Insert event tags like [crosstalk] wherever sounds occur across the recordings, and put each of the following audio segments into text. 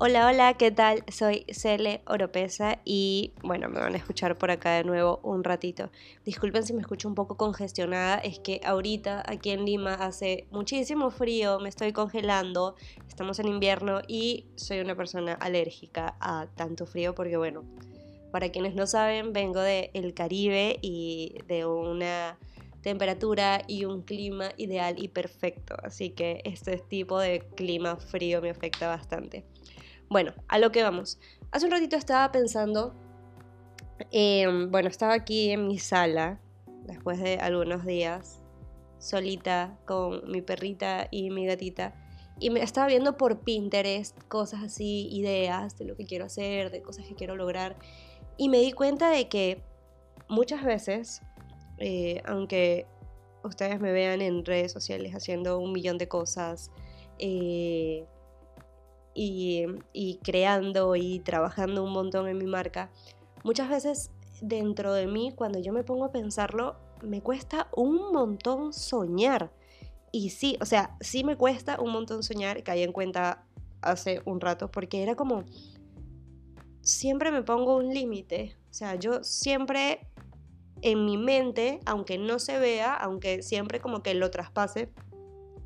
Hola, hola, ¿qué tal? Soy Cele Oropesa y bueno, me van a escuchar por acá de nuevo un ratito. Disculpen si me escucho un poco congestionada, es que ahorita aquí en Lima hace muchísimo frío, me estoy congelando, estamos en invierno y soy una persona alérgica a tanto frío porque bueno, para quienes no saben, vengo del Caribe y de una temperatura y un clima ideal y perfecto, así que este tipo de clima frío me afecta bastante. Bueno, a lo que vamos. Hace un ratito estaba pensando, bueno, estaba aquí en mi sala, después de algunos días, solita con mi perrita y mi gatita, y me estaba viendo por Pinterest cosas así, ideas de lo que quiero hacer, de cosas que quiero lograr, y me di cuenta de que muchas veces, eh, aunque ustedes me vean en redes sociales haciendo un millón de cosas, eh, y, creando y trabajando un montón en mi marca, muchas veces dentro de mí, cuando yo me pongo a pensarlo, me cuesta un montón soñar. Y sí, o sea, sí me cuesta un montón soñar, caí en cuenta hace un rato, porque era como, siempre me pongo un límite. O sea, yo siempre en mi mente, aunque no se vea, aunque siempre como que lo traspase,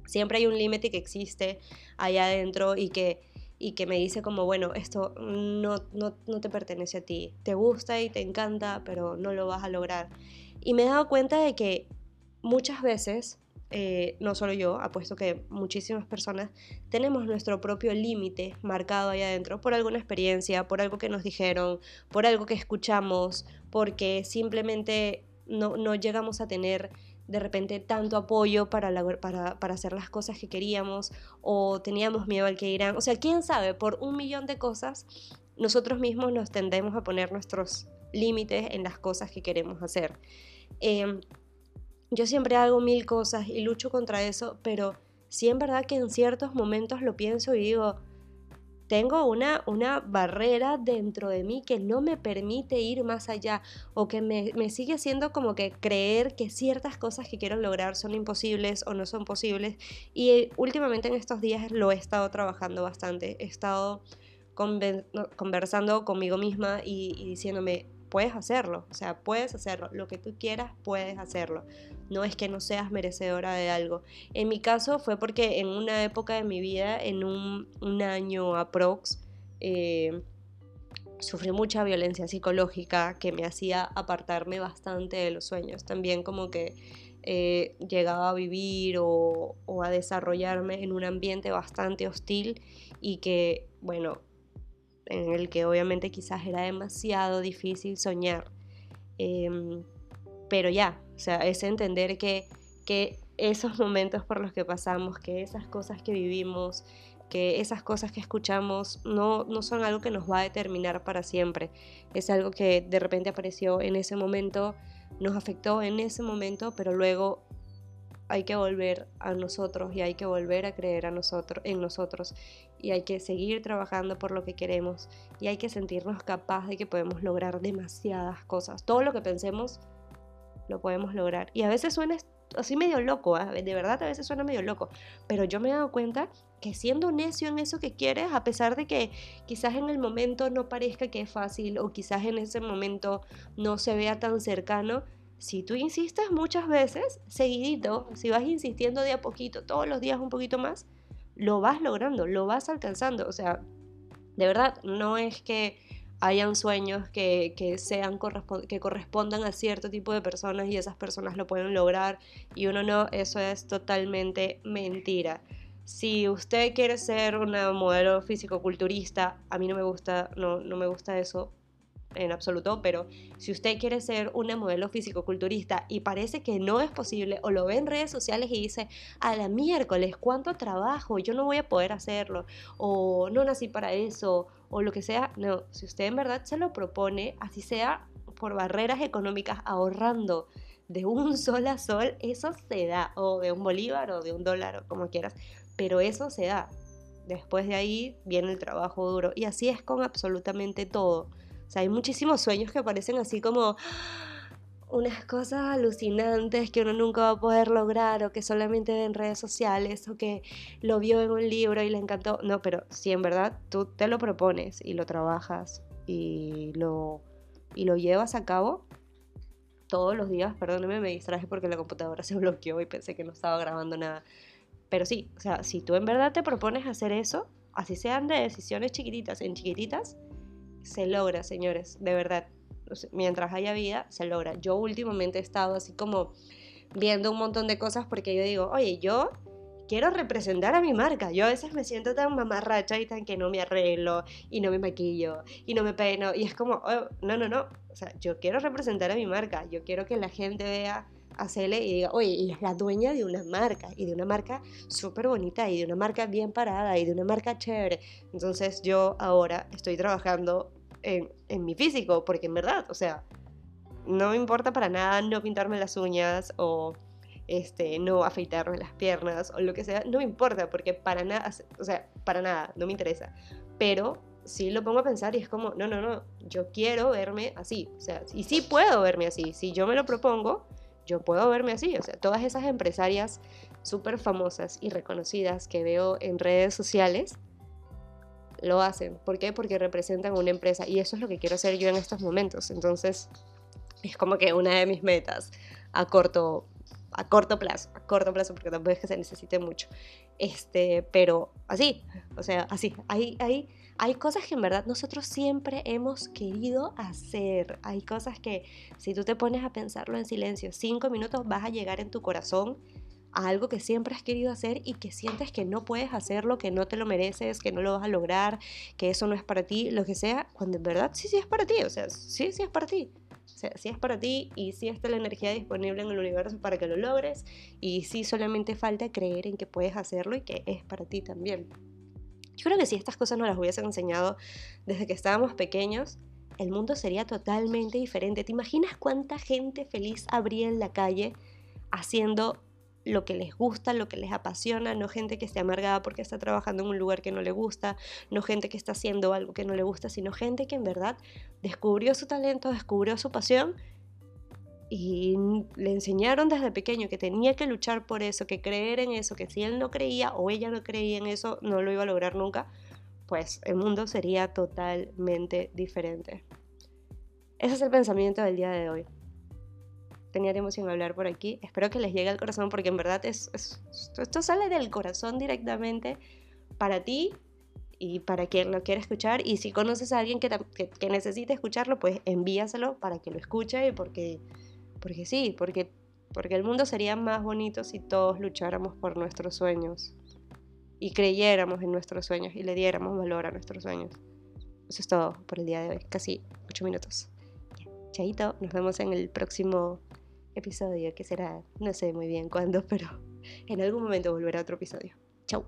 siempre hay un límite que existe allá adentro y que y que me dice como, bueno, esto no, no, te pertenece a ti, te gusta y te encanta, pero no lo vas a lograr. Y me he dado cuenta de que muchas veces, eh, no solo yo, apuesto que muchísimas personas, tenemos nuestro propio límite marcado ahí adentro por alguna experiencia, por algo que nos dijeron, por algo que escuchamos, porque simplemente no, no llegamos a tener de repente tanto apoyo para, para, para, hacer las cosas que queríamos o teníamos miedo al que irán. O sea, quién sabe, por un millón de cosas, nosotros mismos nos tendemos a poner nuestros límites en las cosas que queremos hacer. Em, yo siempre hago mil cosas y lucho contra eso, pero sí en verdad que en ciertos momentos lo pienso y digo, tengo una, una barrera dentro de mí que no me permite ir más allá o que me, sigue siendo como que creer que ciertas cosas que quiero lograr son imposibles o no son posibles. Y últimamente en estos días lo he estado trabajando bastante. He estado conversando conmigo misma y diciéndome, puedes hacerlo, o sea, puedes hacerlo, lo que tú quieras, puedes hacerlo. No es que no seas merecedora de algo. En mi caso fue porque en una época de mi vida, en un, año aprox, eh, sufrí mucha violencia psicológica que me hacía apartarme bastante de los sueños. También como que eh, llegaba a vivir o, o, a desarrollarme en un ambiente bastante hostil y que, bueno, en el que obviamente quizás era demasiado difícil soñar. Em, pero ya, o sea, es entender que, que esos momentos por los que pasamos, que esas cosas que vivimos, que esas cosas que escuchamos no, no son algo que nos va a determinar para siempre. Es algo que de repente apareció en ese momento, nos afectó en ese momento, pero luego hay que volver a nosotros y hay que volver a creer a nosotros, en nosotros y hay que seguir trabajando por lo que queremos y hay que sentirnos capaces de que podemos lograr demasiadas cosas. Todo lo que pensemos lo podemos lograr. Y a veces suena así medio loco, ¿eh? de verdad a veces suena medio loco, pero yo me he dado cuenta que siendo necio en eso que quieres, a pesar de que quizás en el momento no parezca que es fácil o quizás en ese momento no se vea tan cercano, si tú insistes muchas veces, seguidito, si vas insistiendo de a poquito, todos los días un poquito más, lo vas logrando, lo vas alcanzando. O sea, de verdad, no es que hayan sueños que, sean que correspondan a cierto tipo de personas y esas personas lo pueden lograr y uno no, eso es totalmente mentira. Si usted quiere ser una modelo físico-culturista, a mí no me gusta, no, no me gusta eso en absoluto, pero si usted quiere ser una modelo físico-culturista y parece que no es posible o lo ve en redes sociales y dice, a la miércoles, ¿cuánto trabajo? Yo no voy a poder hacerlo o no nací para eso o lo que sea, no, si usted en verdad se lo propone, así sea por barreras económicas ahorrando de un [laughs] sol a sol, eso se da, o de un bolívar o de un dólar o como quieras, pero eso se da. Después de ahí viene el trabajo duro y así es con absolutamente todo sea, hay muchísimos sueños que parecen así como, unas cosas alucinantes que uno nunca va a poder lograr o que solamente ve en redes sociales o que lo vio en un libro y le encantó. No, pero si en verdad tú te lo propones y lo trabajas y lo, y lo llevas a cabo todos los días, perdóneme, me distraje porque la computadora [laughs] se bloqueó y pensé que no estaba grabando nada. Pero sí, o sea, si tú en verdad te propones hacer eso, así sean de decisiones chiquititas en chiquititas, se logra, señores, de verdad mientras haya vida, se logra. Yo últimamente he estado así como viendo un montón de cosas porque yo digo, oye, yo quiero representar a mi marca. Yo a veces me siento tan mamarracha y tan que no me arreglo y no me maquillo y no me peino. Y es como, oh, no, no, no. O sea, yo quiero representar a mi marca. Yo quiero que la gente vea a Cele y diga, oye, y es la dueña de una marca y de una marca súper bonita y de una marca bien parada y de una marca chévere. Entonces yo ahora estoy trabajando en, mi físico, porque en verdad, o sea, no me importa para nada no pintarme las uñas o este, no afeitarme las piernas o lo que sea, no me importa porque para nada, o sea, para nada, no me interesa. Pero sí lo pongo a pensar y es como, no, no, no, yo quiero verme así, o sea, y sí puedo verme así, si yo me lo propongo, yo puedo verme así, o sea, todas esas empresarias súper famosas y reconocidas que veo en redes sociales, lo hacen. ¿Por qué? Porque representan una empresa y eso es lo que quiero hacer yo en estos momentos. Entonces, es como que una de mis metas a corto a corto plazo, a corto plazo porque tampoco es que se necesite mucho. Este, pero así, o sea, así, hay, hay, hay cosas que en verdad nosotros siempre hemos querido hacer. Hay cosas que si tú te pones a pensarlo en silencio, cinco minutos vas a llegar en tu corazón a algo que siempre has querido hacer y que sientes que no puedes hacerlo, que no te lo mereces, que no lo vas a lograr, que eso no es para ti, lo que sea, cuando en verdad sí, sí es para ti, o sea, sí, sí es para ti. O sea, sí es para ti y sí está la energía disponible en el universo para que lo logres y sí solamente falta creer en que puedes hacerlo y que es para ti también. Yo creo que si estas cosas no las hubiesen enseñado desde que estábamos pequeños, el mundo sería totalmente diferente. ¿Te imaginas cuánta gente feliz habría en la calle haciendo lo que les gusta, lo que les apasiona, no gente que esté amargada porque está trabajando en un lugar que no le gusta, no gente que está haciendo algo que no le gusta, sino gente que en verdad descubrió su talento, descubrió su pasión y le enseñaron desde pequeño que tenía que luchar por eso, que creer en eso, que si él no creía o ella no creía en eso, no lo iba a lograr nunca, pues el mundo sería totalmente diferente. Ese es el pensamiento del día de hoy tenía tiempo sin hablar por aquí. Espero que les llegue al corazón porque en verdad es, esto sale del corazón directamente para ti y para quien lo quiera escuchar. Y si conoces a alguien que, que, necesite escucharlo, pues envíaselo para que lo escuche y porque, porque sí, porque, porque el mundo sería más bonito si todos lucháramos por nuestros sueños y creyéramos en nuestros sueños y le diéramos valor a nuestros sueños. Eso es todo por el día de hoy, casi 8 minutos. Chaito, nos vemos en el próximo episodio que será, no sé muy bien cuándo, [laughs] pero en algún momento volverá otro episodio. Chau.